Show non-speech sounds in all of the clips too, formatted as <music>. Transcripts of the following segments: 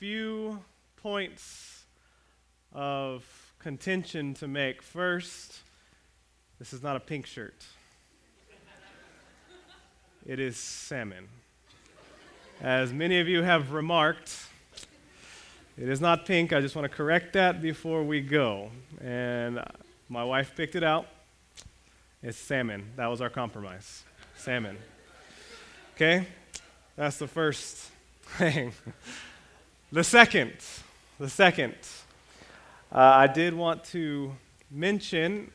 few points of contention to make. First, this is not a pink shirt, it is salmon. As many of you have remarked, it is not pink. I just want to correct that before we go. And my wife picked it out. It's salmon. That was our compromise. Salmon. Okay? That's the first <laughs> thing. The second, the second, uh, I did want to mention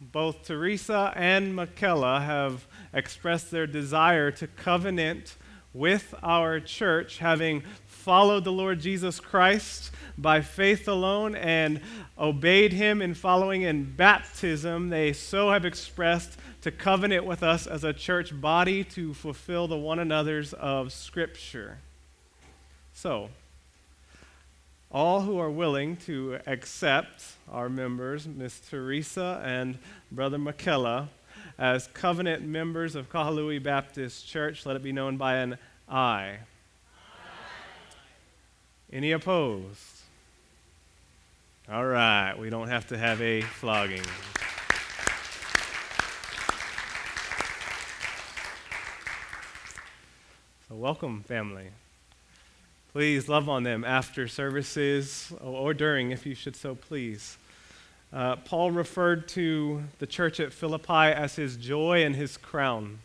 both Teresa and Michaela have expressed their desire to covenant with our church, having followed the Lord Jesus Christ by faith alone and obeyed him in following in baptism. They so have expressed to covenant with us as a church body to fulfill the one another's of Scripture. So, all who are willing to accept our members, Miss Teresa and Brother Michaela, as covenant members of Kahului Baptist Church, let it be known by an aye. Any opposed? All right, we don't have to have a flogging. So, welcome, family. Please love on them after services or during, if you should so please. Uh, Paul referred to the church at Philippi as his joy and his crown.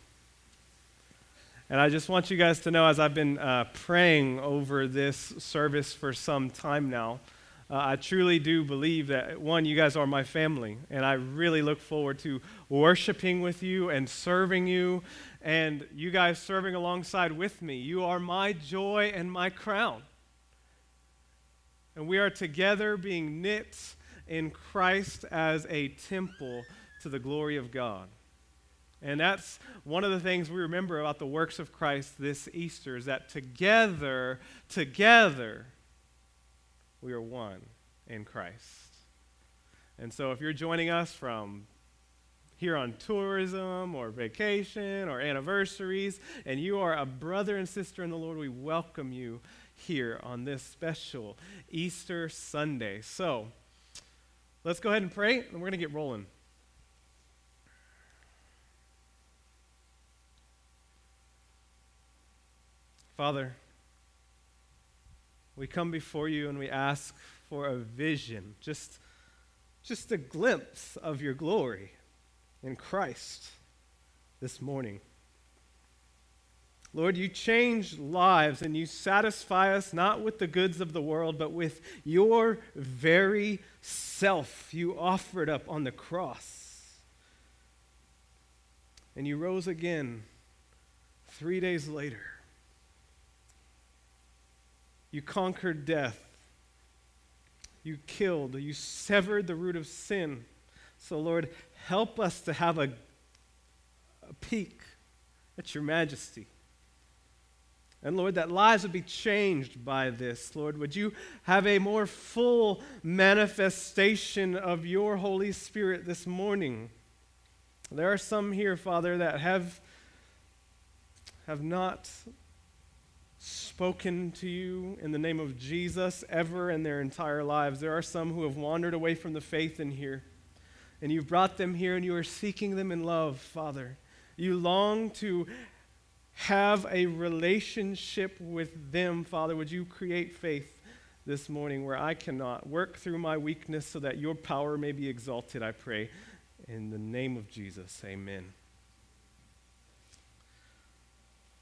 And I just want you guys to know, as I've been uh, praying over this service for some time now, uh, I truly do believe that, one, you guys are my family, and I really look forward to worshiping with you and serving you and you guys serving alongside with me. You are my joy and my crown. And we are together being knit in Christ as a temple to the glory of God. And that's one of the things we remember about the works of Christ this Easter is that together, together, we are one in Christ. And so if you're joining us from here on tourism or vacation or anniversaries, and you are a brother and sister in the Lord, we welcome you here on this special Easter Sunday. So, let's go ahead and pray, and we're going to get rolling. Father, we come before you and we ask for a vision, just, just a glimpse of your glory in Christ this morning. Lord, you change lives and you satisfy us not with the goods of the world, but with your very self you offered up on the cross. And you rose again three days later. You conquered death. You killed. You severed the root of sin. So, Lord, help us to have a, a peek at your majesty. And Lord, that lives would be changed by this. Lord, would you have a more full manifestation of your Holy Spirit this morning? There are some here, Father, that have, have not spoken to you in the name of Jesus ever in their entire lives. There are some who have wandered away from the faith in here and you've brought them here and you are seeking them in love, Father. You long to have a relationship with them, Father. Would you create faith this morning where I cannot? Work through my weakness so that your power may be exalted, I pray. In the name of Jesus, amen.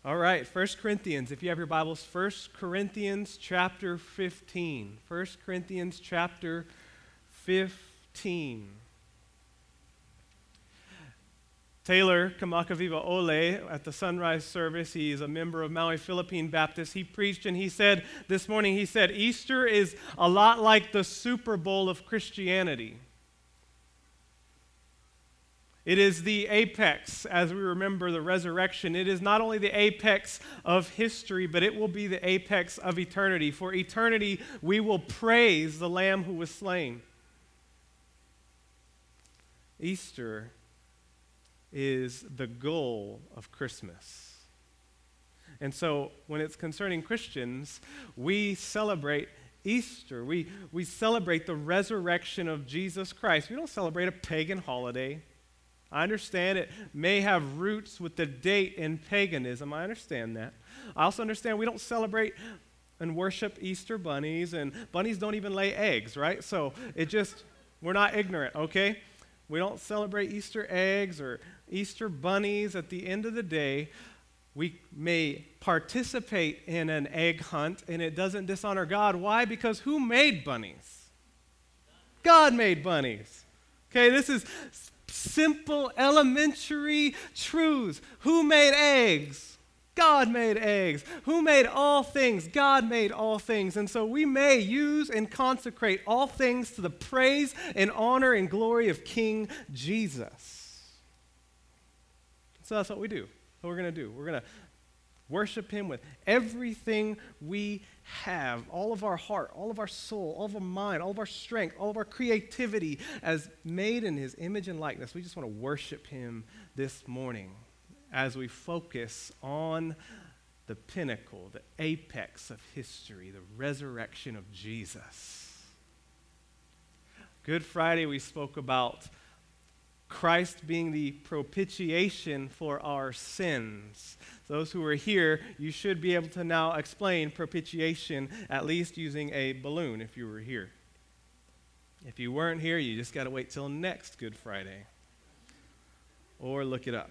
All right, 1 Corinthians, if you have your Bibles, 1 Corinthians chapter 15. 1 Corinthians chapter 15. Taylor Kamakawiwo'ole at the sunrise service, he's a member of Maui Philippine Baptist. He preached and he said this morning, he said, Easter is a lot like the Super Bowl of Christianity. It is the apex, as we remember the resurrection. It is not only the apex of history, but it will be the apex of eternity. For eternity, we will praise the Lamb who was slain. Easter is the goal of Christmas. And so, when it's concerning Christians, we celebrate Easter. We, we celebrate the resurrection of Jesus Christ. We don't celebrate a pagan holiday. I understand it may have roots with the date in paganism. I understand that. I also understand we don't celebrate and worship Easter bunnies, and bunnies don't even lay eggs, right? So it just, we're not ignorant, okay? We don't celebrate Easter eggs or Easter bunnies. At the end of the day, we may participate in an egg hunt and it doesn't dishonor God. Why? Because who made bunnies? God made bunnies. Okay, this is simple, elementary truths. Who made eggs? God made eggs. Who made all things? God made all things. And so we may use and consecrate all things to the praise and honor and glory of King Jesus. So that's what we do. What we're going to do. We're going to worship Him with everything we have all of our heart, all of our soul, all of our mind, all of our strength, all of our creativity as made in His image and likeness. We just want to worship Him this morning as we focus on the pinnacle, the apex of history, the resurrection of Jesus. Good Friday, we spoke about Christ being the propitiation for our sins. Those who are here, you should be able to now explain propitiation, at least using a balloon if you were here. If you weren't here, you just got to wait till next Good Friday or look it up.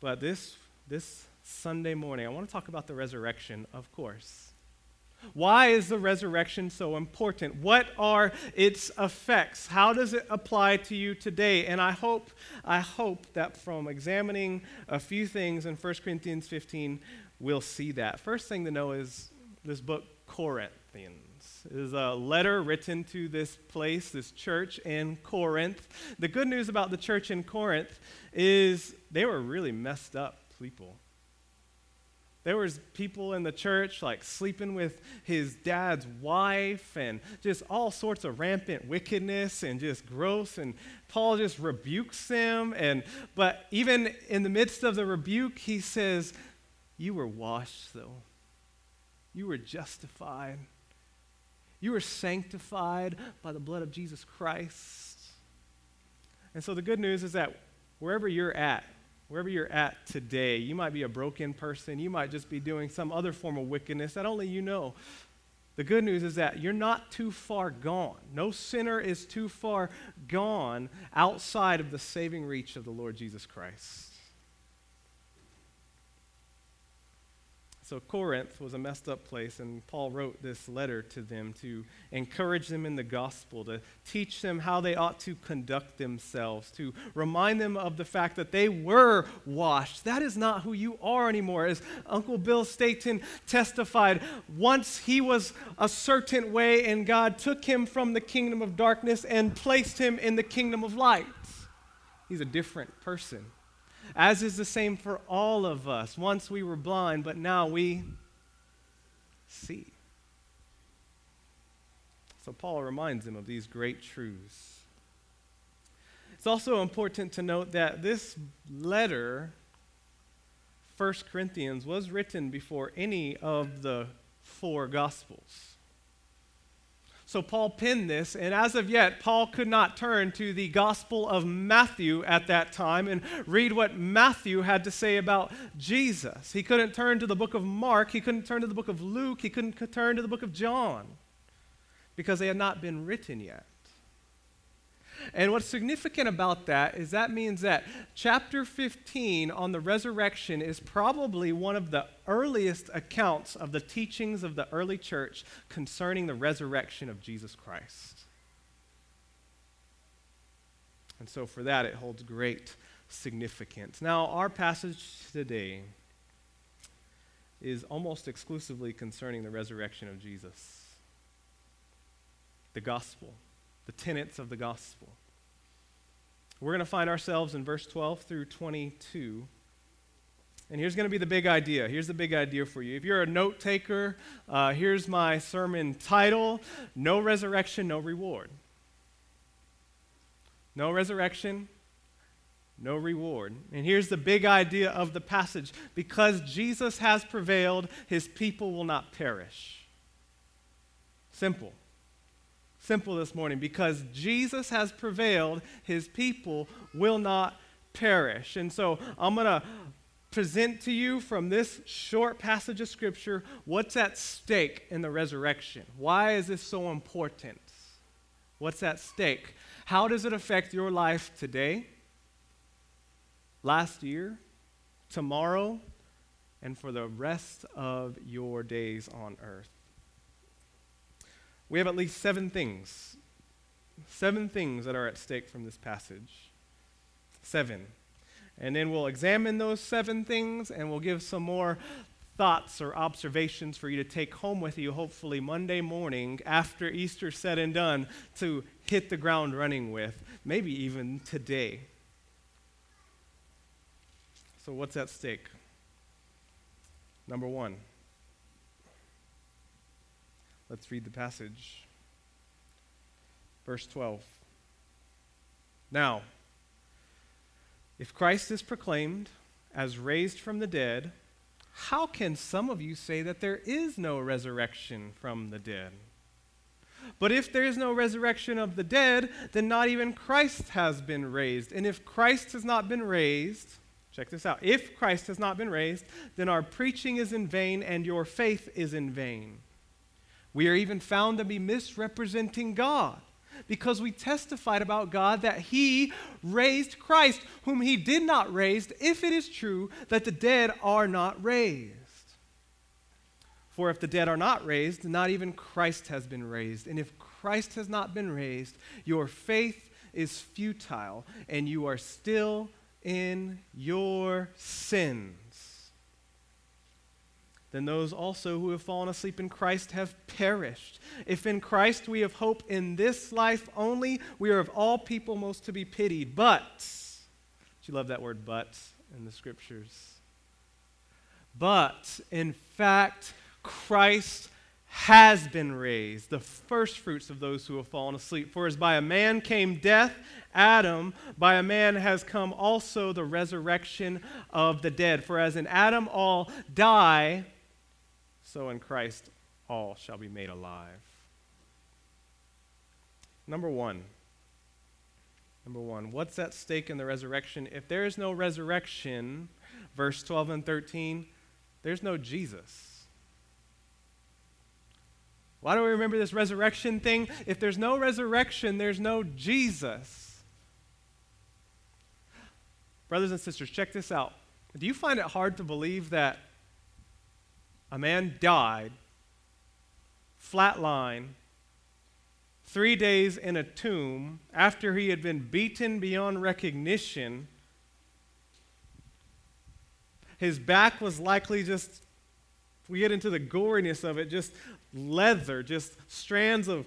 But this, this Sunday morning, I want to talk about the resurrection, of course. Why is the resurrection so important? What are its effects? How does it apply to you today? And I hope, I hope that from examining a few things in 1 Corinthians 15, we'll see that. First thing to know is this book, Corinthians. is a letter written to this place, this church in Corinth. The good news about the church in Corinth is they were really messed up people. There was people in the church like sleeping with his dad's wife and just all sorts of rampant wickedness and just gross and Paul just rebukes them and but even in the midst of the rebuke he says you were washed though. You were justified. You were sanctified by the blood of Jesus Christ. And so the good news is that wherever you're at, wherever you're at today, you might be a broken person, you might just be doing some other form of wickedness that only you know. The good news is that you're not too far gone. No sinner is too far gone outside of the saving reach of the Lord Jesus Christ. So, Corinth was a messed up place, and Paul wrote this letter to them to encourage them in the gospel, to teach them how they ought to conduct themselves, to remind them of the fact that they were washed. That is not who you are anymore. As Uncle Bill Staten testified, once he was a certain way, and God took him from the kingdom of darkness and placed him in the kingdom of light. He's a different person as is the same for all of us. Once we were blind, but now we see. So Paul reminds them of these great truths. It's also important to note that this letter, 1 Corinthians, was written before any of the four Gospels. So Paul penned this, and as of yet, Paul could not turn to the Gospel of Matthew at that time and read what Matthew had to say about Jesus. He couldn't turn to the book of Mark, he couldn't turn to the book of Luke, he couldn't turn to the book of John because they had not been written yet. And what's significant about that is that means that chapter 15 on the resurrection is probably one of the earliest accounts of the teachings of the early church concerning the resurrection of Jesus Christ. And so, for that, it holds great significance. Now, our passage today is almost exclusively concerning the resurrection of Jesus, the gospel the tenets of the gospel. We're going to find ourselves in verse 12 through 22. And here's going to be the big idea. Here's the big idea for you. If you're a note taker, uh, here's my sermon title No Resurrection, No Reward. No resurrection, no reward. And here's the big idea of the passage because Jesus has prevailed, his people will not perish. Simple. Simple this morning. Because Jesus has prevailed, his people will not perish. And so I'm going to present to you from this short passage of Scripture what's at stake in the resurrection. Why is this so important? What's at stake? How does it affect your life today? last year, tomorrow, and for the rest of your days on earth. We have at least seven things, seven things that are at stake from this passage. Seven. And then we'll examine those seven things and we'll give some more thoughts or observations for you to take home with you, hopefully Monday morning after Easter said and done, to hit the ground running with, maybe even today. So, what's at stake? Number one. Let's read the passage. Verse 12. Now, if Christ is proclaimed as raised from the dead, how can some of you say that there is no resurrection from the dead? But if there is no resurrection of the dead, then not even Christ has been raised. And if Christ has not been raised, Check this out. If Christ has not been raised, then our preaching is in vain and your faith is in vain. We are even found to be misrepresenting God because we testified about God that He raised Christ, whom He did not raise, if it is true that the dead are not raised. For if the dead are not raised, not even Christ has been raised. And if Christ has not been raised, your faith is futile and you are still in your sins. Then those also who have fallen asleep in Christ have perished. If in Christ we have hope in this life only, we are of all people most to be pitied. But, you love that word but in the scriptures. But, in fact, Christ has been raised, the first fruits of those who have fallen asleep. For as by a man came death, Adam, by a man has come also the resurrection of the dead. For as in Adam all die, so in Christ all shall be made alive. Number one. Number one, what's at stake in the resurrection? If there is no resurrection, verse 12 and 13, there's no Jesus. Why do we remember this resurrection thing? If there's no resurrection, there's no Jesus. Brothers and sisters, check this out. Do you find it hard to believe that a man died, flatline, three days in a tomb after he had been beaten beyond recognition? His back was likely just we get into the goriness of it, just leather, just strands of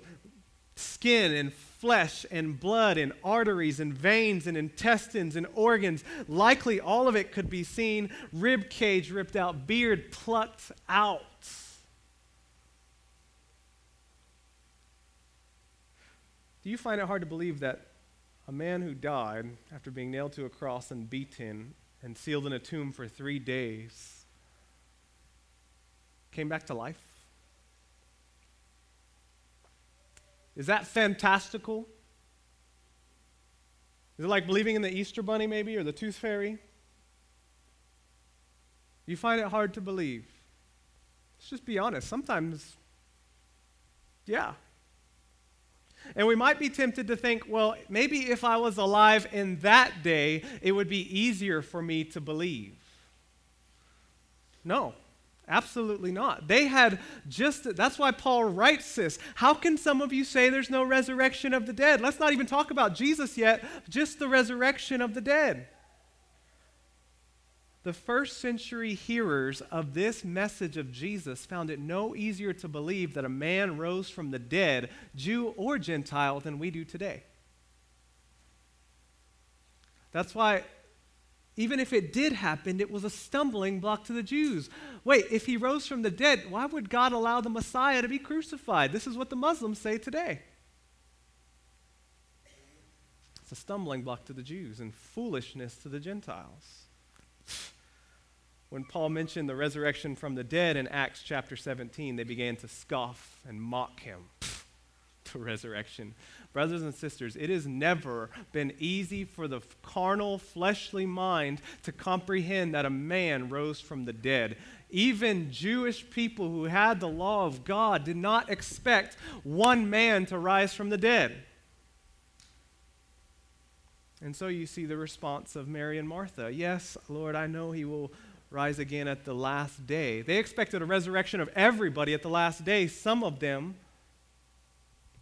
skin and flesh and blood and arteries and veins and intestines and organs. Likely all of it could be seen, rib cage ripped out, beard plucked out. Do you find it hard to believe that a man who died after being nailed to a cross and beaten and sealed in a tomb for three days came back to life? Is that fantastical? Is it like believing in the Easter Bunny, maybe, or the Tooth Fairy? You find it hard to believe. Let's just be honest. Sometimes, yeah. And we might be tempted to think, well, maybe if I was alive in that day, it would be easier for me to believe. No, Absolutely not. They had just, that's why Paul writes this. How can some of you say there's no resurrection of the dead? Let's not even talk about Jesus yet, just the resurrection of the dead. The first century hearers of this message of Jesus found it no easier to believe that a man rose from the dead, Jew or Gentile, than we do today. That's why even if it did happen, it was a stumbling block to the Jews. Wait, if he rose from the dead, why would God allow the Messiah to be crucified? This is what the Muslims say today. It's a stumbling block to the Jews and foolishness to the Gentiles. When Paul mentioned the resurrection from the dead in Acts chapter 17, they began to scoff and mock him. The resurrection. Brothers and sisters, it has never been easy for the carnal, fleshly mind to comprehend that a man rose from the dead. Even Jewish people who had the law of God did not expect one man to rise from the dead. And so you see the response of Mary and Martha Yes, Lord, I know he will rise again at the last day. They expected a resurrection of everybody at the last day, some of them.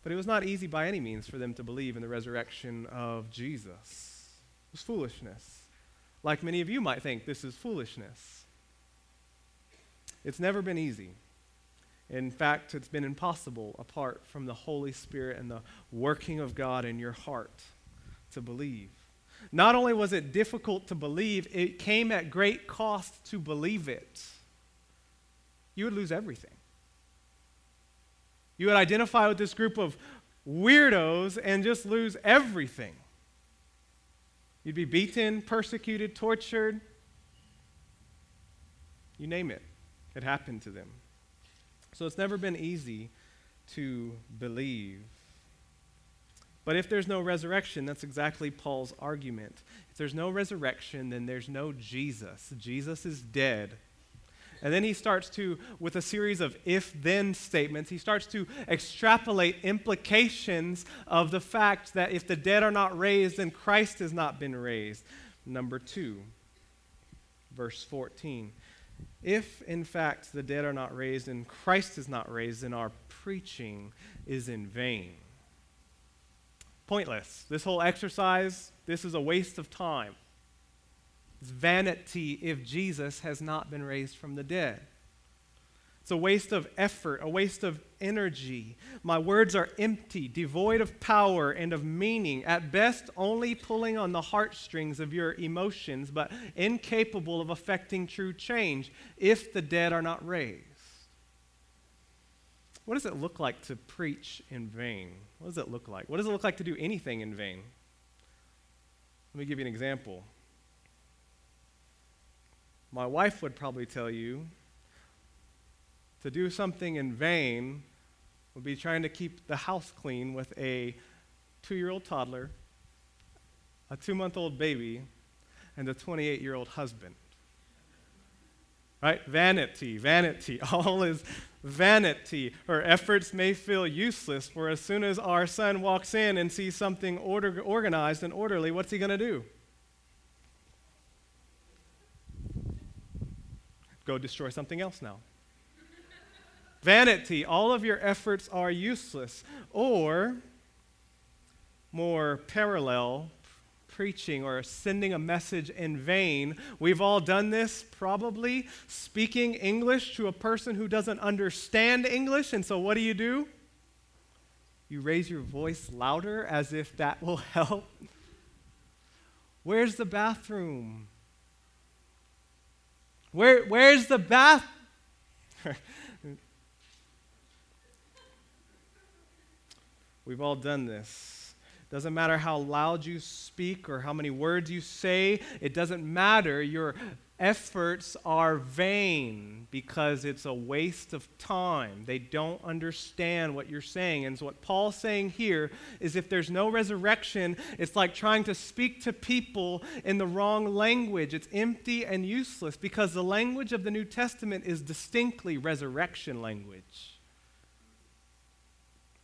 But it was not easy by any means for them to believe in the resurrection of Jesus. It was foolishness. Like many of you might think, this is foolishness. It's never been easy. In fact, it's been impossible apart from the Holy Spirit and the working of God in your heart to believe. Not only was it difficult to believe, it came at great cost to believe it. You would lose everything. You would identify with this group of weirdos and just lose everything. You'd be beaten, persecuted, tortured. You name it. It happened to them. So it's never been easy to believe. But if there's no resurrection, that's exactly Paul's argument. If there's no resurrection, then there's no Jesus. Jesus is dead. And then he starts to, with a series of if then statements, he starts to extrapolate implications of the fact that if the dead are not raised, then Christ has not been raised. Number two, verse 14. If, in fact, the dead are not raised and Christ is not raised, then our preaching is in vain pointless. This whole exercise, this is a waste of time. It's vanity if Jesus has not been raised from the dead. It's a waste of effort, a waste of energy. My words are empty, devoid of power and of meaning, at best only pulling on the heartstrings of your emotions, but incapable of affecting true change if the dead are not raised. What does it look like to preach in vain? What does it look like? What does it look like to do anything in vain? Let me give you an example. My wife would probably tell you to do something in vain would be trying to keep the house clean with a two year old toddler, a two month old baby, and a 28 year old husband. Right? Vanity, vanity. <laughs> All is vanity. Her efforts may feel useless, for as soon as our son walks in and sees something order, organized and orderly, what's he going to do? Go destroy something else now. vanity. All of your efforts are useless. Or, more parallel, preaching or sending a message in vain. We've all done this probably, speaking English to a person who doesn't understand English. And so, what do you do? You raise your voice louder as if that will <laughs> help. Where's the bathroom? Where, where's the bath? <laughs> We've all done this. Doesn't matter how loud you speak or how many words you say, it doesn't matter. Your efforts are vain because it's a waste of time. They don't understand what you're saying. And so, what Paul's saying here is if there's no resurrection, it's like trying to speak to people in the wrong language. It's empty and useless because the language of the New Testament is distinctly resurrection language.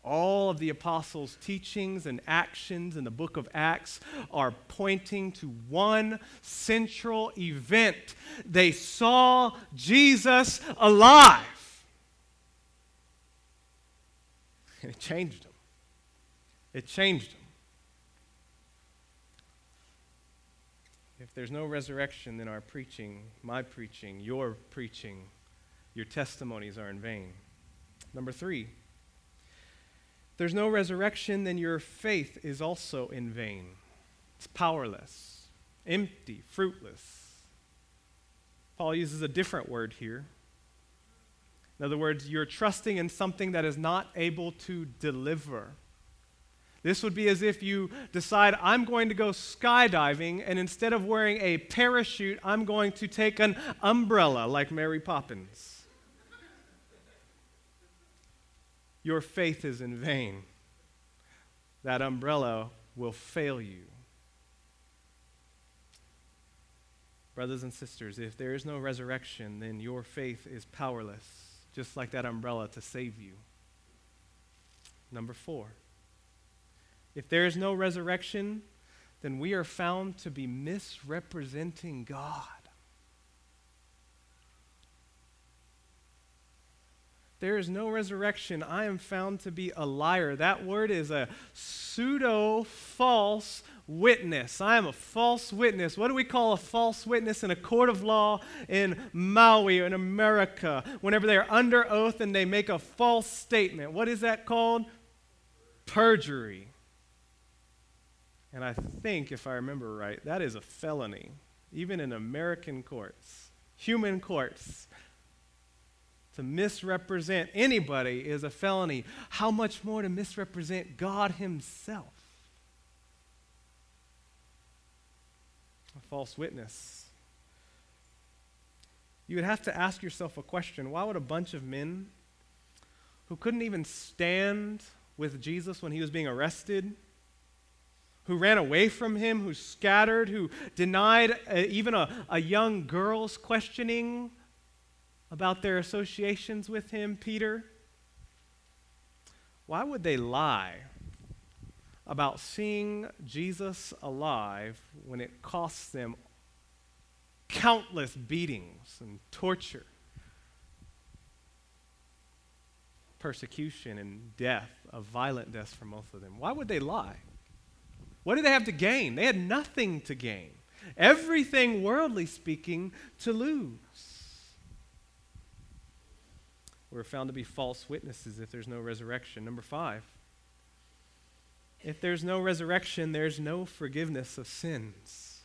All of the apostles' teachings and actions in the book of Acts are pointing to one central event. They saw Jesus alive. And it changed them. It changed them. If there's no resurrection, then our preaching, my preaching, your preaching, your testimonies are in vain. Number three, there's no resurrection, then your faith is also in vain. It's powerless, empty, fruitless. Paul uses a different word here. In other words, you're trusting in something that is not able to deliver. This would be as if you decide, I'm going to go skydiving, and instead of wearing a parachute, I'm going to take an umbrella like Mary Poppins. Your faith is in vain. That umbrella will fail you. Brothers and sisters, if there is no resurrection, then your faith is powerless, just like that umbrella to save you. Number four, if there is no resurrection, then we are found to be misrepresenting God. There is no resurrection, I am found to be a liar. That word is a pseudo false witness. I am a false witness. What do we call a false witness in a court of law in Maui in America? Whenever they're under oath and they make a false statement. What is that called? Perjury. And I think, if I remember right, that is a felony, even in American courts, human courts. To misrepresent anybody is a felony. How much more to misrepresent God Himself? A false witness. You would have to ask yourself a question why would a bunch of men who couldn't even stand with Jesus when he was being arrested, who ran away from him, who scattered, who denied uh, even a, a young girl's questioning, about their associations with him, Peter? Why would they lie about seeing Jesus alive when it costs them countless beatings and torture, persecution and death, of violent deaths for most of them? Why would they lie? What did they have to gain? They had nothing to gain. Everything, worldly speaking, to lose. We're found to be false witnesses if there's no resurrection. Number five, if there's no resurrection, there's no forgiveness of sins.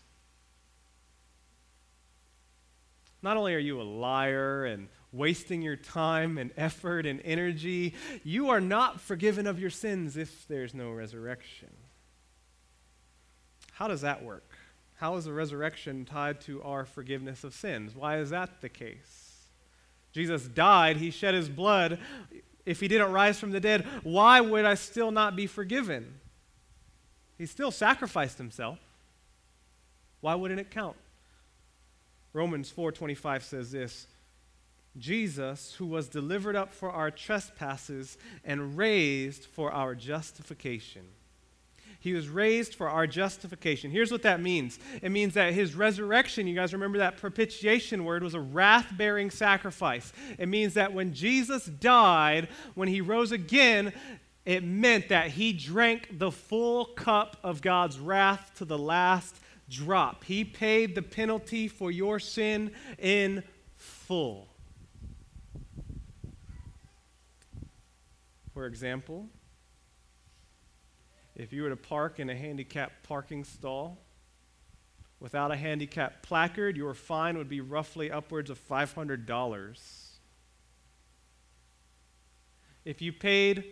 Not only are you a liar and wasting your time and effort and energy, you are not forgiven of your sins if there's no resurrection. How does that work? How is the resurrection tied to our forgiveness of sins? Why is that the case? Jesus died, he shed his blood. If he didn't rise from the dead, why would I still not be forgiven? He still sacrificed himself. Why wouldn't it count? Romans 4:25 says this, Jesus, who was delivered up for our trespasses and raised for our justification. He was raised for our justification. Here's what that means it means that his resurrection, you guys remember that propitiation word, was a wrath bearing sacrifice. It means that when Jesus died, when he rose again, it meant that he drank the full cup of God's wrath to the last drop. He paid the penalty for your sin in full. For example, if you were to park in a handicapped parking stall without a handicap placard, your fine would be roughly upwards of $500. If you paid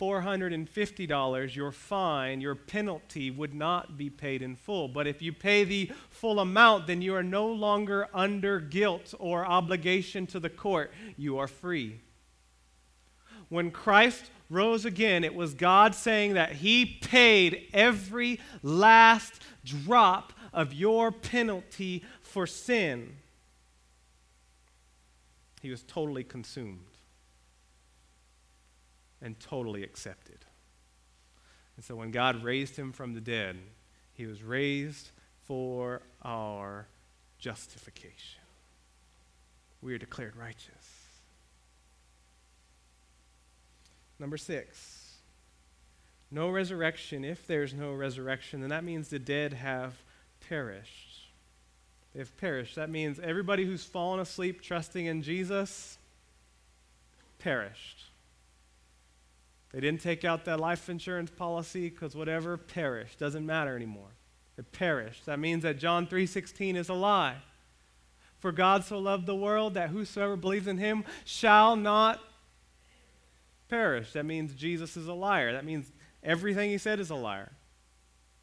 $450, your fine, your penalty would not be paid in full. But if you pay the full amount, then you are no longer under guilt or obligation to the court. You are free. When Christ rose again, it was God saying that He paid every last drop of your penalty for sin. He was totally consumed and totally accepted. And so when God raised him from the dead, he was raised for our justification. We are declared righteous. Number six, no resurrection. If there's no resurrection, then that means the dead have perished. They've perished. That means everybody who's fallen asleep trusting in Jesus perished. They didn't take out that life insurance policy because whatever perished doesn't matter anymore. It perished. That means that John 3:16 is a lie. For God so loved the world that whosoever believes in him shall not perish. That means Jesus is a liar. That means everything he said is a liar.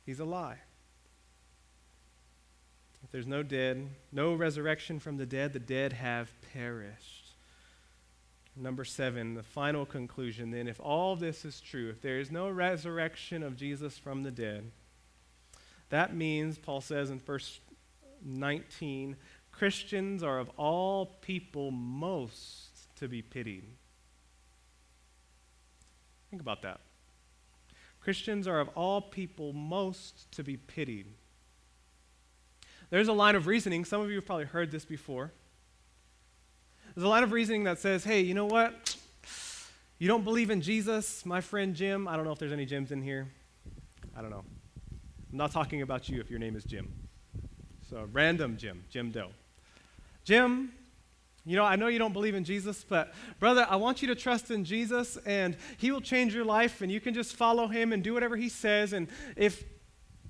He's a lie. If there's no dead, no resurrection from the dead, the dead have perished. Number seven, the final conclusion then, if all this is true, if there is no resurrection of Jesus from the dead, that means, Paul says in verse 19, Christians are of all people most to be pitied. Think about that. Christians are of all people most to be pitied. There's a line of reasoning, some of you have probably heard this before. There's a line of reasoning that says, hey, you know what? You don't believe in Jesus, my friend Jim. I don't know if there's any Jims in here. I don't know. I'm not talking about you if your name is Jim. So, random Jim, Jim Doe. Jim, you know, I know you don't believe in Jesus, but brother, I want you to trust in Jesus and he will change your life and you can just follow him and do whatever he says. And if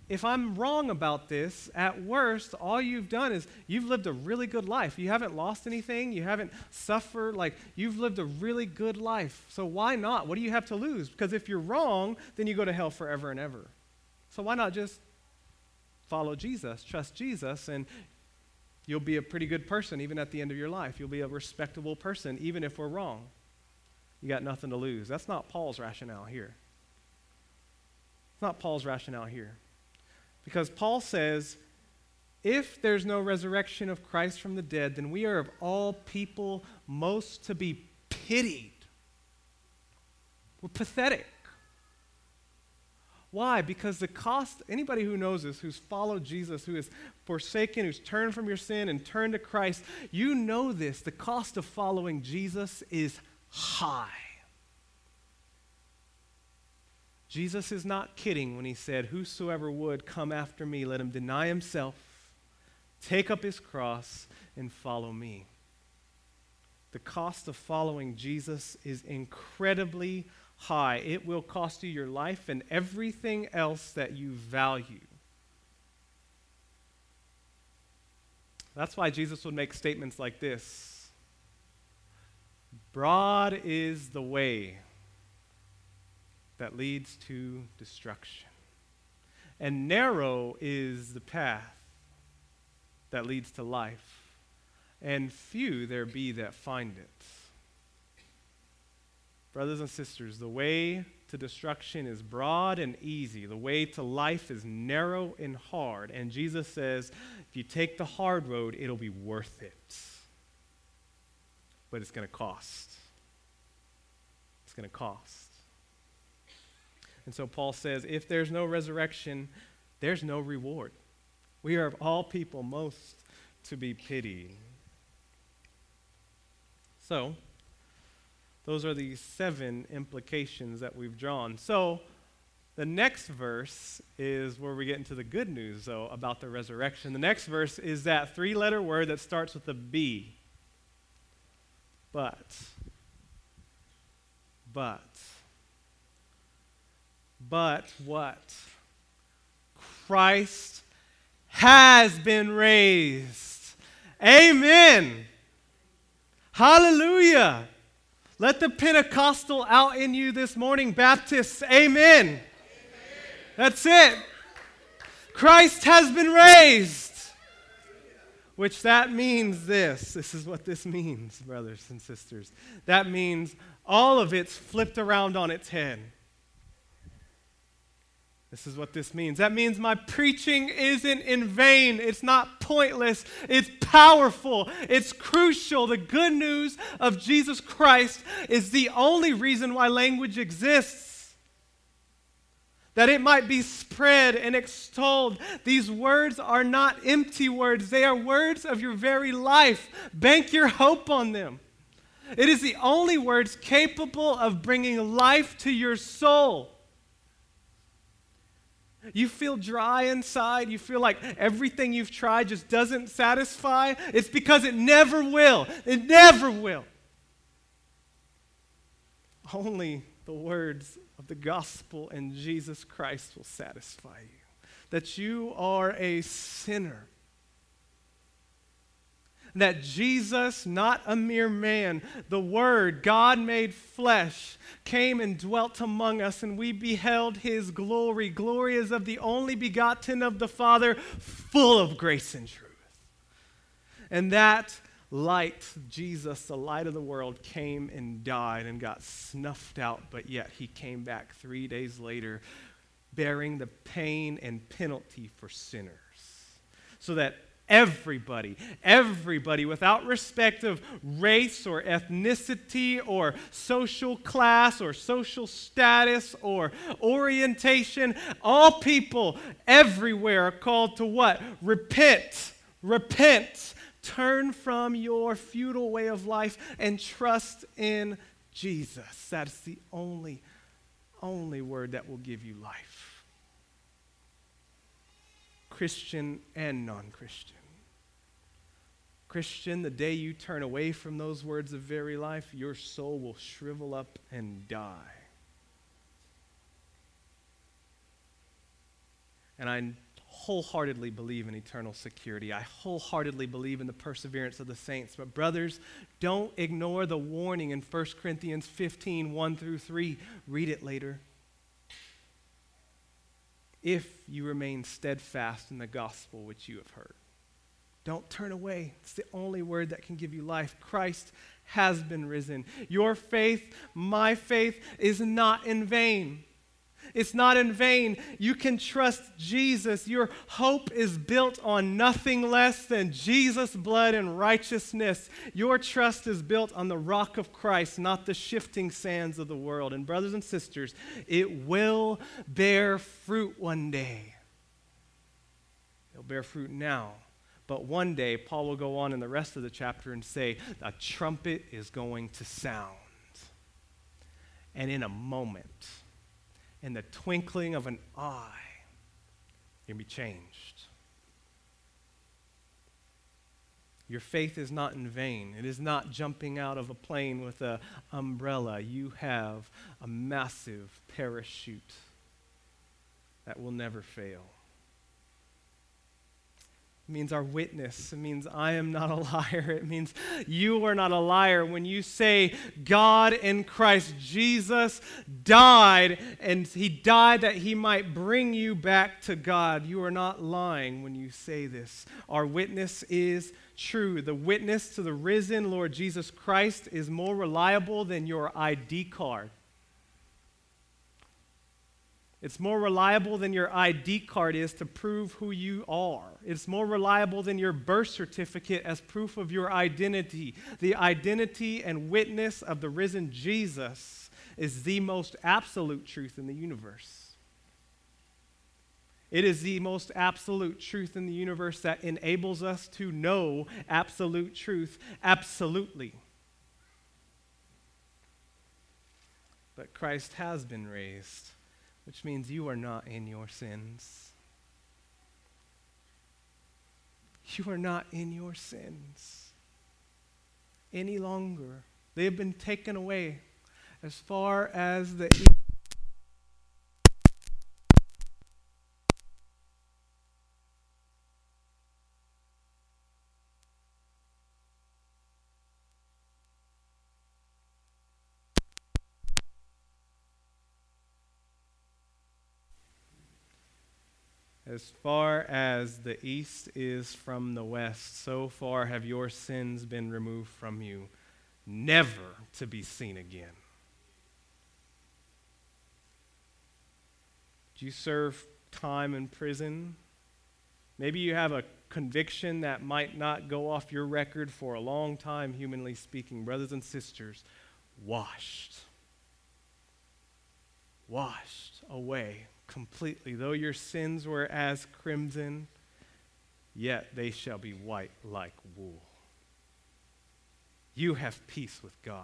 if I'm wrong about this, at worst, all you've done is you've lived a really good life. You haven't lost anything. You haven't suffered. Like, you've lived a really good life. So, why not? What do you have to lose? Because if you're wrong, then you go to hell forever and ever. So, why not just follow Jesus, trust Jesus, and you'll be a pretty good person even at the end of your life. You'll be a respectable person even if we're wrong. You got nothing to lose. That's not Paul's rationale here. It's not Paul's rationale here. Because Paul says, if there's no resurrection of Christ from the dead, then we are of all people most to be pitied. We're pathetic. Why? Because the cost, anybody who knows this, who's followed Jesus, who has forsaken, who's turned from your sin and turned to Christ, you know this. The cost of following Jesus is high. Jesus is not kidding when he said, Whosoever would come after me, let him deny himself, take up his cross, and follow me. The cost of following Jesus is incredibly high. It will cost you your life and everything else that you value. That's why Jesus would make statements like this Broad is the way that leads to destruction. And narrow is the path that leads to life, and few there be that find it. Brothers and sisters, the way to destruction is broad and easy. The way to life is narrow and hard. And Jesus says, if you take the hard road, it'll be worth it. But it's going to cost. It's going to cost. And so Paul says, if there's no resurrection, there's no reward. We are of all people most to be pitied. So, those are the seven implications that we've drawn. So, the next verse is where we get into the good news, though, about the resurrection. The next verse is that three letter word that starts with a B. But. But. But what? Christ has been raised. Amen. Hallelujah. Let the Pentecostal out in you this morning, Baptists, amen. amen. That's it. Christ has been raised. Which that means this. This is what this means, brothers and sisters. That means all of it's flipped around on its head. This is what this means. That means my preaching isn't in vain. It's not pointless. It's powerful. It's crucial. The good news of Jesus Christ is the only reason why language exists. That it might be spread and extolled. These words are not empty words, they are words of your very life. Bank your hope on them. It is the only words capable of bringing life to your soul. You feel dry inside. You feel like everything you've tried just doesn't satisfy. It's because it never will. It never will. Only the words of the gospel and Jesus Christ will satisfy you. That you are a sinner. That Jesus, not a mere man, the Word, God made flesh, came and dwelt among us, and we beheld his glory. Glory is of the only begotten of the Father, full of grace and truth. And that light, Jesus, the light of the world, came and died and got snuffed out, but yet he came back three days later, bearing the pain and penalty for sinners. So that everybody, everybody, without respect of race or ethnicity or social class or social status or orientation, all people everywhere are called to what? Repent. Repent. Turn from your futile way of life and trust in Jesus. That's the only, only word that will give you life. Christian and non Christian. Christian, the day you turn away from those words of very life, your soul will shrivel up and die. And I wholeheartedly believe in eternal security. I wholeheartedly believe in the perseverance of the saints. But, brothers, don't ignore the warning in 1 Corinthians 15 1 through 3. Read it later. If you remain steadfast in the gospel which you have heard. Don't turn away. It's the only word that can give you life. Christ has been risen. Your faith, my faith, is not in vain. It's not in vain. You can trust Jesus. Your hope is built on nothing less than Jesus' blood and righteousness. Your trust is built on the rock of Christ, not the shifting sands of the world. And, brothers and sisters, it will bear fruit one day. It'll bear fruit now. But one day, Paul will go on in the rest of the chapter and say, A trumpet is going to sound. And in a moment, in the twinkling of an eye, you'll be changed. Your faith is not in vain. It is not jumping out of a plane with an umbrella. You have a massive parachute that will never fail. It means our witness. It means I am not a <laughs> liar. It means you are not a liar. When you say God in Christ Jesus died and he died that he might bring you back to God, you are not lying when you say this. Our witness is true. The witness to the risen Lord Jesus Christ is more reliable than your ID card. It's more reliable than your ID card is to prove who you are. It's more reliable than your birth certificate as proof of your identity. The identity and witness of the risen Jesus is the most absolute truth in the universe. It is the most absolute truth in the universe that enables us to know absolute truth absolutely. But Christ has been raised which means you are not in your sins. You are not in your sins any longer. They have been taken away as far as the As far as the east is from the west, so far have your sins been removed from you, never to be seen again. Do you serve time in prison? Maybe you have a conviction that might not go off your record for a long time, humanly speaking. Brothers and sisters, washed. Washed away completely. Though your sins were as crimson, yet they shall be white like wool. You have peace with God.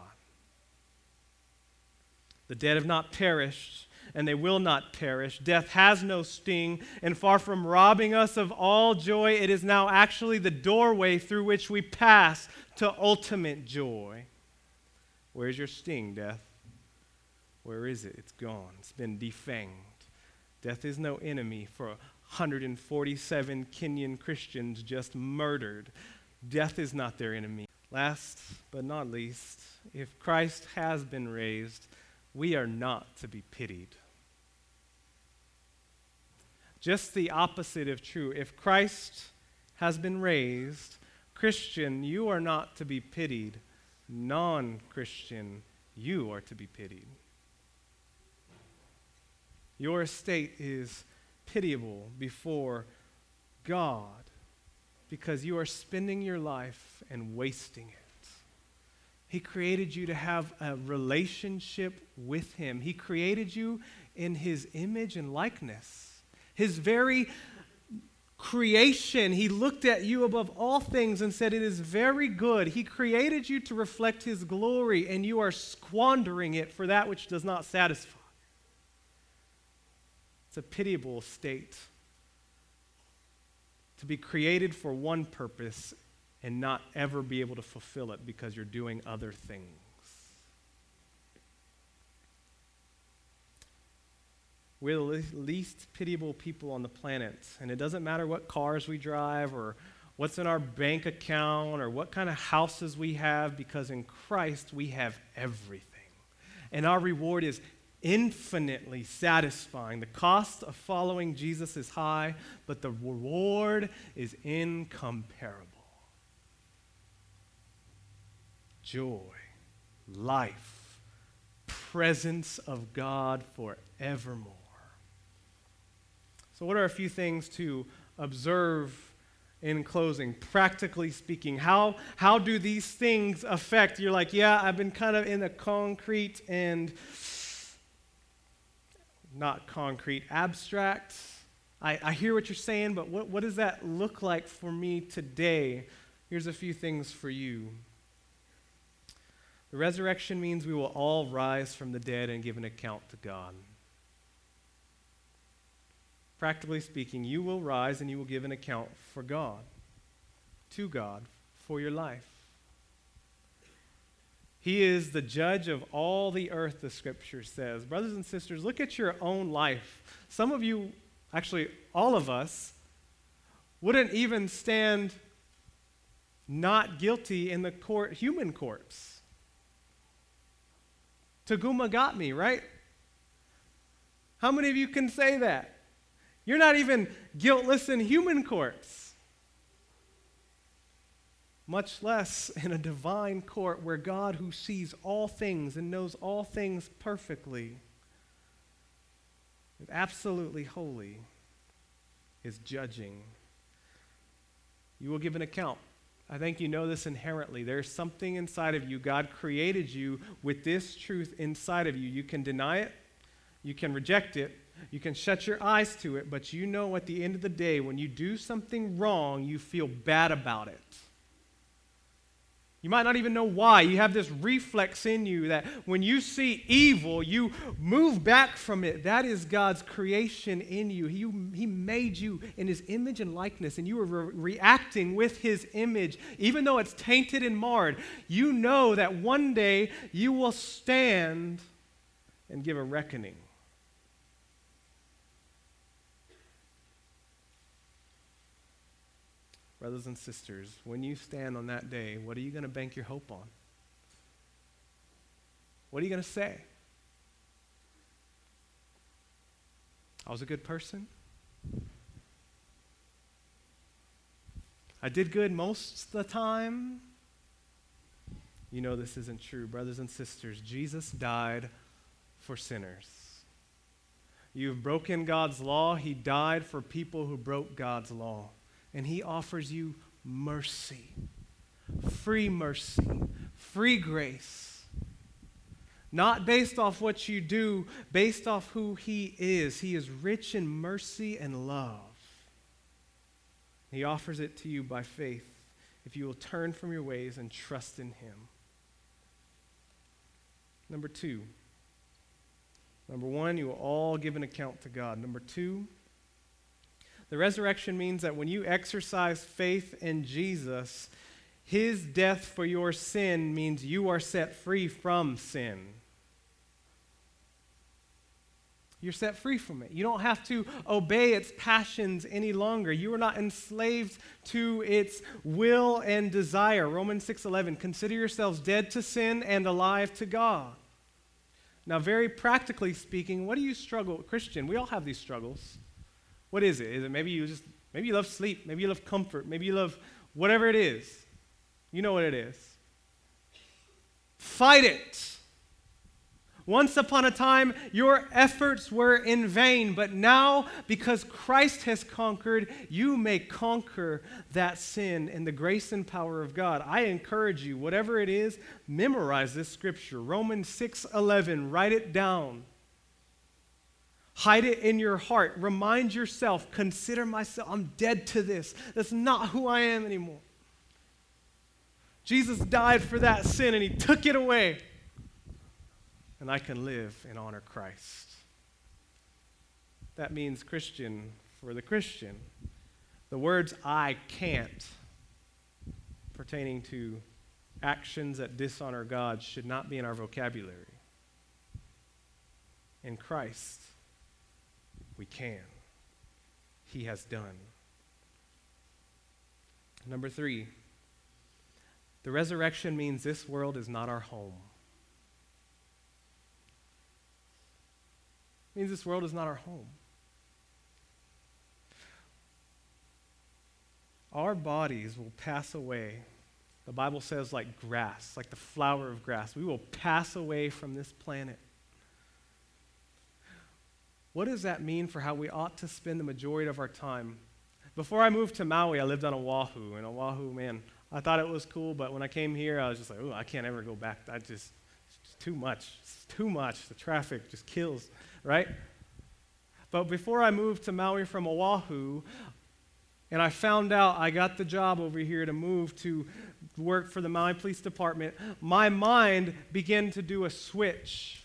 The dead have not perished, and they will not perish. Death has no sting, and far from robbing us of all joy, it is now actually the doorway through which we pass to ultimate joy. Where's your sting, death? Where is it? It's gone. It's been defanged. Death is no enemy for 147 Kenyan Christians just murdered. Death is not their enemy. Last but not least, if Christ has been raised, we are not to be pitied. Just the opposite of true. If Christ has been raised, Christian, you are not to be pitied. Non Christian, you are to be pitied. Your state is pitiable before God because you are spending your life and wasting it. He created you to have a relationship with Him. He created you in His image and likeness. His very creation, He looked at you above all things and said, It is very good. He created you to reflect His glory, and you are squandering it for that which does not satisfy. It's a pitiable state to be created for one purpose and not ever be able to fulfill it because you're doing other things. We're the least pitiable people on the planet, and it doesn't matter what cars we drive or what's in our bank account or what kind of houses we have, because in Christ we have everything. And our reward is infinitely satisfying. The cost of following Jesus is high, but the reward is incomparable. Joy, life, presence of God forevermore. So, what are a few things to observe in closing? Practically speaking, how, how do these things affect? You're like, yeah, I've been kind of in the concrete and not concrete, abstract. I, I hear what you're saying, but what, what does that look like for me today? Here's a few things for you. The resurrection means we will all rise from the dead and give an account to God. Practically speaking, you will rise and you will give an account for God, to God, for your life. He is the judge of all the earth, the scripture says. Brothers and sisters, look at your own life. Some of you, actually, all of us, wouldn't even stand not guilty in the court, human courts. Taguma got me, right? How many of you can say that? You're not even guiltless in human courts much less in a divine court where God, who sees all things and knows all things perfectly, is absolutely holy, is judging. You will give an account. I think you know this inherently. There's something inside of you. God created you with this truth inside of you. You can deny it, you can reject it, you can shut your eyes to it, but you know at the end of the day, when you do something wrong, you feel bad about it. You might not even know why. You have this reflex in you that when you see evil, you move back from it. That is God's creation in you. He, he made you in His image and likeness, and you are re- reacting with His image. Even though it's tainted and marred, you know that one day you will stand and give a reckoning. Brothers and sisters, when you stand on that day, what are you going to bank your hope on? What are you going to say? I was a good person. I did good most of the time. You know this isn't true, brothers and sisters. Jesus died for sinners. You've broken God's law. He died for people who broke God's law and He offers you mercy, free mercy, free grace. Not based off what you do, based off who He is. He is rich in mercy and love. He offers it to you by faith if you will turn from your ways and trust in Him. Number two. Number one, you will all give an account to God. Number two, the resurrection means that when you exercise faith in Jesus, his death for your sin means you are set free from sin. You're set free from it. You don't have to obey its passions any longer. You are not enslaved to its will and desire. Romans 6:11 Consider yourselves dead to sin and alive to God. Now, very practically speaking, what do you struggle Christian, we all have these struggles. What is it? Is it maybe you just maybe you love sleep, maybe you love comfort, maybe you love whatever it is. You know what it is. Fight it. Once upon a time, your efforts were in vain, but now, because Christ has conquered, you may conquer that sin in the grace and power of God. I encourage you, whatever it is, memorize this scripture. Romans 6:11, write it down. Hide it in your heart. Remind yourself, consider myself, I'm dead to this. That's not who I am anymore. Jesus died for that sin and he took it away and I can live and honor Christ. That means Christian for the Christian. The words I can't pertaining to actions that dishonor God should not be in our vocabulary. In Christ, we can. He has done. Number three, the resurrection means this world is not our home. It means this world is not our home. Our bodies will pass away. The Bible says, like grass, like the flower of grass. We will pass away from this planet. What does that mean for how we ought to spend the majority of our time? Before I moved to Maui, I lived on Oahu. And Oahu, man, I thought it was cool, but when I came here, I was just like, oh, I can't ever go back. I just, it's too much. It's too much. The traffic just kills right? But before I moved to Maui from Oahu, and I found out I got the job over here to move to work for the Maui Police Department, my mind began to do a switch.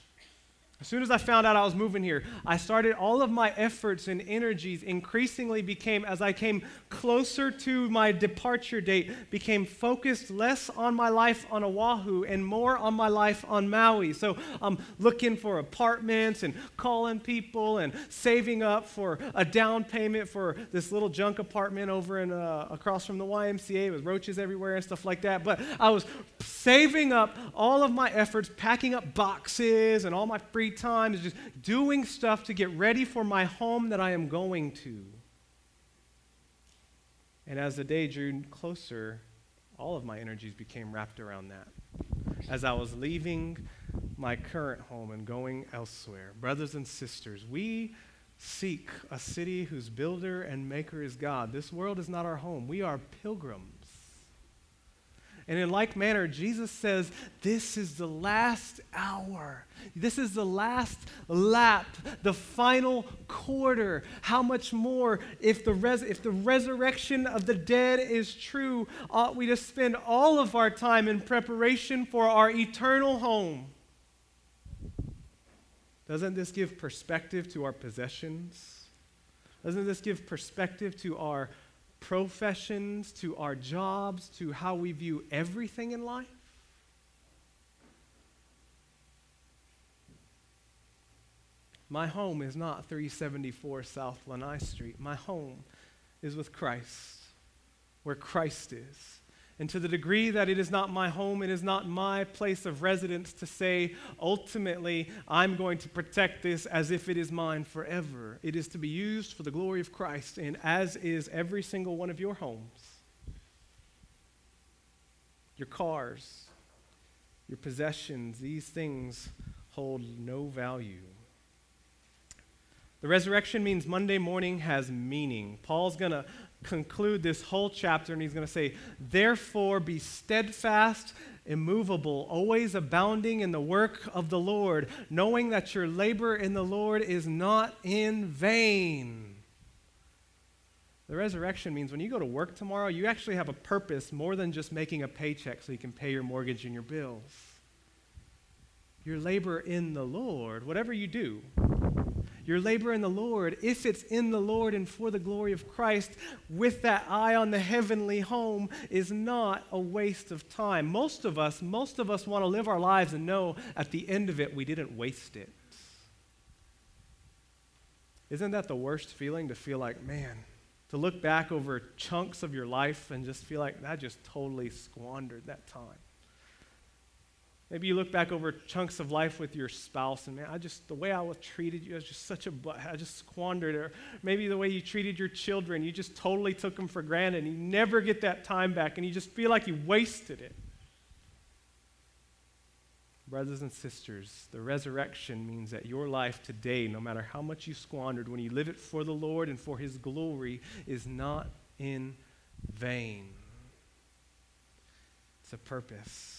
As soon as I found out I was moving here, I started all of my efforts and energies increasingly became, as I came closer to my departure date, became focused less on my life on Oahu and more on my life on Maui. So I'm looking for apartments and calling people and saving up for a down payment for this little junk apartment over in uh, across from the YMCA with roaches everywhere and stuff like that. But I was saving up all of my efforts, packing up boxes and all my free time is just doing stuff to get ready for my home that I am going to. And as the day drew closer, all of my energies became wrapped around that. As I was leaving my current home and going elsewhere, brothers and sisters, we seek a city whose builder and maker is God. This world is not our home. We are pilgrims. And in like manner, Jesus says, This is the last hour. This is the last lap, the final quarter. How much more, if the, res- if the resurrection of the dead is true, ought we to spend all of our time in preparation for our eternal home? Doesn't this give perspective to our possessions? Doesn't this give perspective to our professions, to our jobs, to how we view everything in life? My home is not 374 South Lanai Street. My home is with Christ, where Christ is. And to the degree that it is not my home, it is not my place of residence to say, ultimately, I'm going to protect this as if it is mine forever. It is to be used for the glory of Christ, and as is every single one of your homes. Your cars, your possessions, these things hold no value. The resurrection means Monday morning has meaning. Paul's going to conclude this whole chapter and he's going to say, Therefore, be steadfast, immovable, always abounding in the work of the Lord, knowing that your labor in the Lord is not in vain. The resurrection means when you go to work tomorrow, you actually have a purpose more than just making a paycheck so you can pay your mortgage and your bills. Your labor in the Lord, whatever you do, your labor in the Lord, if it's in the Lord and for the glory of Christ, with that eye on the heavenly home, is not a waste of time. Most of us, most of us want to live our lives and know at the end of it we didn't waste it. Isn't that the worst feeling to feel like, man, to look back over chunks of your life and just feel like that just totally squandered that time? Maybe you look back over chunks of life with your spouse and man, I just, the way I was treated you, I was just such a, I just squandered. Or maybe the way you treated your children, you just totally took them for granted and you never get that time back and you just feel like you wasted it. Brothers and sisters, the resurrection means that your life today, no matter how much you squandered, when you live it for the Lord and for His glory, is not in vain. It's a purpose.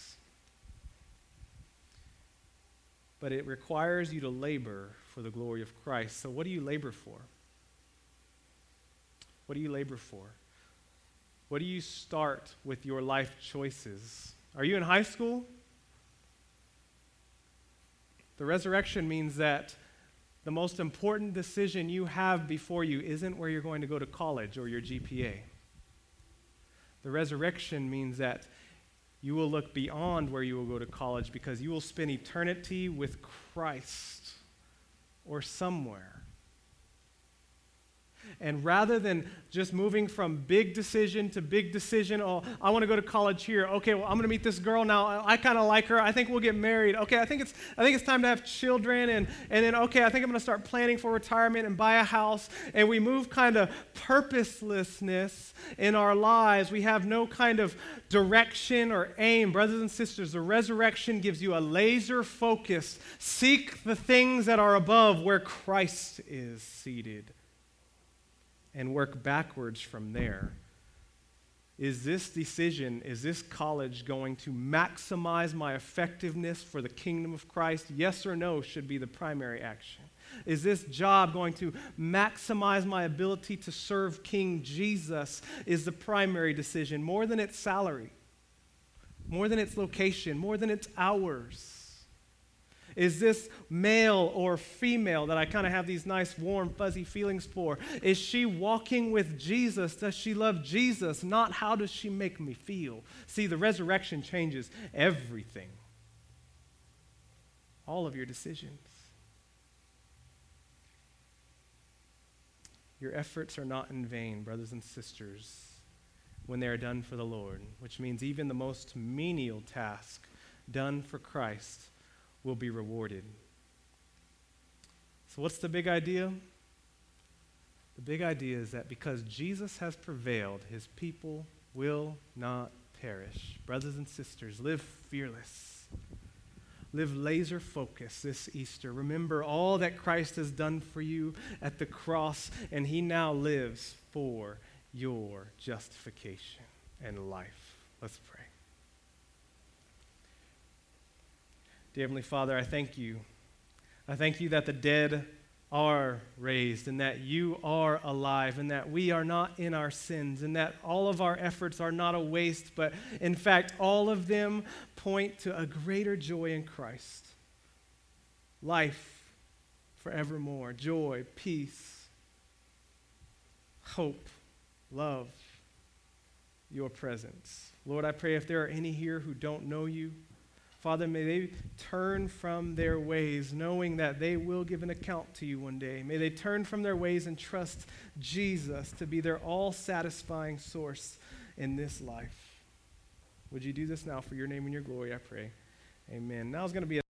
But it requires you to labor for the glory of Christ. So, what do you labor for? What do you labor for? What do you start with your life choices? Are you in high school? The resurrection means that the most important decision you have before you isn't where you're going to go to college or your GPA. The resurrection means that you will look beyond where you will go to college because you will spend eternity with Christ or somewhere. And rather than just moving from big decision to big decision, oh, I want to go to college here. Okay, well, I'm going to meet this girl now. I, kind of like her. I think we'll get married. Okay, I think it's I think it's time to have children. And and then okay, I think I'm going to start planning for retirement and buy a house. And we move kind of purposelessness in our lives. We have no kind of direction or aim, brothers and sisters. The resurrection gives you a laser focus. Seek the things that are above, where Christ is seated and work backwards from there. Is this decision, is this college going to maximize my effectiveness for the kingdom of Christ? Yes or no should be the primary action. Is this job going to maximize my ability to serve King Jesus? Is the primary decision more than its salary, more than its location, more than its hours? Is this male or female that I kind of have these nice, warm, fuzzy feelings for? Is she walking with Jesus? Does she love Jesus? Not how does she make me feel? See, the resurrection changes everything, all of your decisions. Your efforts are not in vain, brothers and sisters, when they are done for the Lord, which means even the most menial task done for Christ will be rewarded. So, what's the big idea? The big idea is that because Jesus has prevailed, his people will not perish. Brothers and sisters, live fearless. Live laser focused this Easter. Remember all that Christ has done for you at the cross, and he now lives for your justification and life. Let's pray. Dear Heavenly Father, I thank you. I thank you that the dead are raised and that you are alive and that we are not in our sins and that all of our efforts are not a waste, but in fact, all of them point to a greater joy in Christ. Life forevermore, joy, peace, hope, love, your presence. Lord, I pray if there are any here who don't know you, Father, may they turn from their ways, knowing that they will give an account to you one day. May they turn from their ways and trust Jesus to be their all satisfying source in this life. Would you do this now for your name and your glory, I pray? Amen. Now is going to be a